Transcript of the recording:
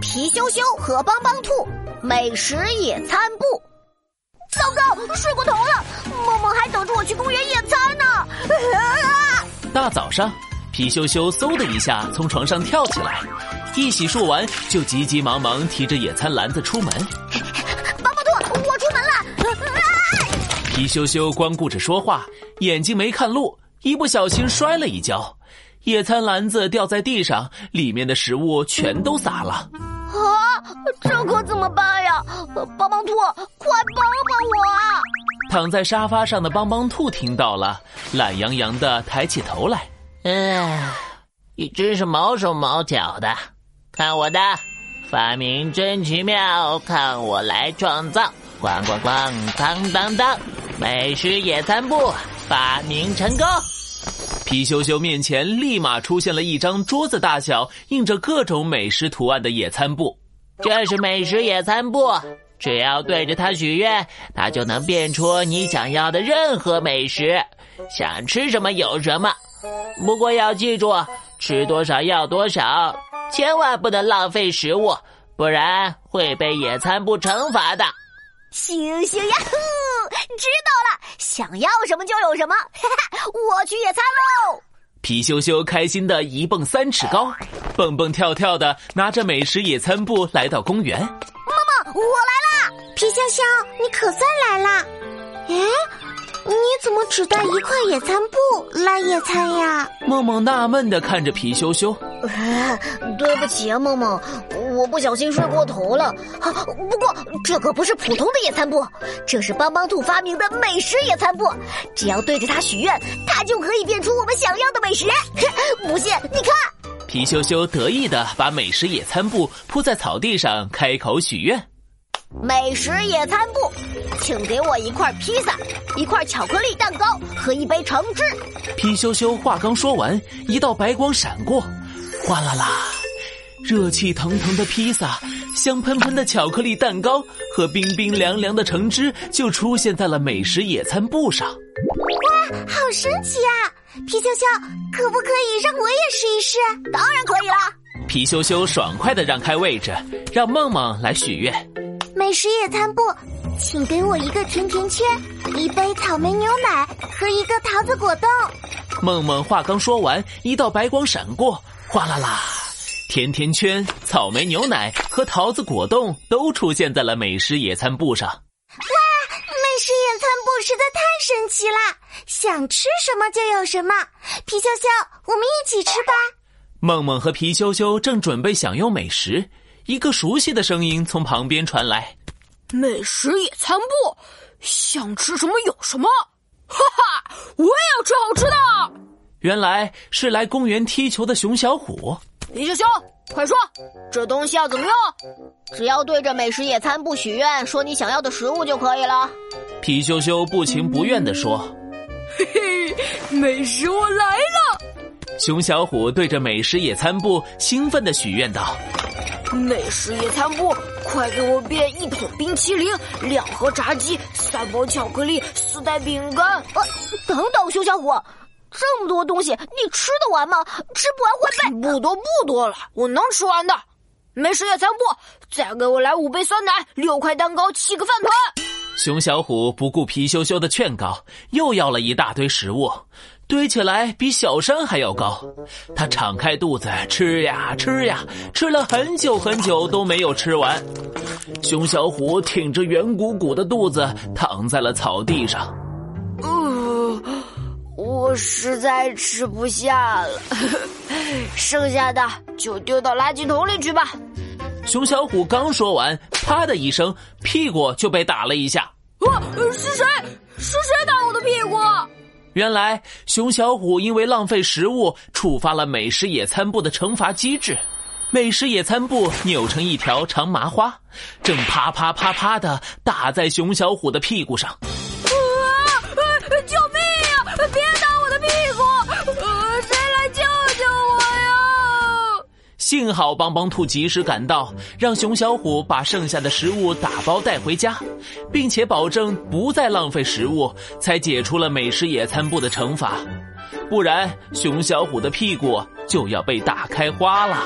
皮羞羞和帮帮兔美食野餐部。糟糕，睡过头了！梦梦还等着我去公园野餐呢。大早上，皮羞羞嗖的一下从床上跳起来，一洗漱完就急急忙忙提着野餐篮子出门。帮帮兔，我出门了！皮羞羞光顾着说话，眼睛没看路，一不小心摔了一跤，野餐篮子掉在地上，里面的食物全都洒了。啊，这可怎么办呀？帮帮兔，快帮帮我啊！躺在沙发上的帮帮兔听到了，懒洋洋的抬起头来。唉，你真是毛手毛脚的。看我的，发明真奇妙，看我来创造！咣咣咣，当当当，美食野餐部发明成功。皮羞羞面前立马出现了一张桌子大小、印着各种美食图案的野餐布。这是美食野餐布，只要对着它许愿，它就能变出你想要的任何美食，想吃什么有什么。不过要记住，吃多少要多少，千万不能浪费食物，不然会被野餐布惩罚的。星星呀呼，知道了，想要什么就有什么。哈哈，我去野餐喽！皮羞羞开心的一蹦三尺高，蹦蹦跳跳的拿着美食野餐布来到公园。梦梦，我来啦！皮羞羞，你可算来啦。哎。你怎么只带一块野餐布来野餐呀？梦梦纳闷的看着皮羞羞。对不起啊，梦梦，我不小心睡过头了。不过这可不是普通的野餐布，这是帮帮兔发明的美食野餐布。只要对着它许愿，它就可以变出我们想要的美食。不信你看。皮羞羞得意的把美食野餐布铺在草地上，开口许愿。美食野餐布，请给我一块披萨、一块巧克力蛋糕和一杯橙汁。皮羞羞话刚说完，一道白光闪过，哗啦啦，热气腾腾的披萨、香喷喷的巧克力蛋糕和冰冰凉凉的橙汁就出现在了美食野餐布上。哇，好神奇啊！皮羞羞，可不可以让我也试一试？当然可以啦！皮羞羞爽快的让开位置，让梦梦来许愿。美食野餐布，请给我一个甜甜圈，一杯草莓牛奶和一个桃子果冻。梦梦话刚说完，一道白光闪过，哗啦啦，甜甜圈、草莓牛奶和桃子果冻都出现在了美食野餐布上。哇，美食野餐布实在太神奇了，想吃什么就有什么。皮羞羞，我们一起吃吧。梦梦和皮羞羞正准备享用美食。一个熟悉的声音从旁边传来：“美食野餐布，想吃什么有什么。”哈哈，我也要吃好吃的。原来是来公园踢球的熊小虎。皮羞羞，快说，这东西要怎么用？只要对着美食野餐布许愿，说你想要的食物就可以了。皮羞羞不情不愿地说：“嘿嘿，美食我来了。”熊小虎对着美食野餐布兴奋地许愿道。美食野餐布，快给我变一桶冰淇淋、两盒炸鸡、三包巧克力、四袋饼干。呃，等等，熊小虎，这么多东西你吃得完吗？吃不完会被……不多不多了，我能吃完的。没食野餐部，再给我来五杯酸奶、六块蛋糕、七个饭团。熊小虎不顾皮羞羞的劝告，又要了一大堆食物。堆起来比小山还要高，他敞开肚子吃呀吃呀，吃了很久很久都没有吃完。熊小虎挺着圆鼓鼓的肚子躺在了草地上。呃，我实在吃不下了，剩下的就丢到垃圾桶里去吧。熊小虎刚说完，啪的一声，屁股就被打了一下。啊，是谁？是谁打我的屁股？原来熊小虎因为浪费食物，触发了美食野餐部的惩罚机制。美食野餐部扭成一条长麻花，正啪啪啪啪的打在熊小虎的屁股上。幸好帮帮兔及时赶到，让熊小虎把剩下的食物打包带回家，并且保证不再浪费食物，才解除了美食野餐部的惩罚。不然，熊小虎的屁股就要被打开花了。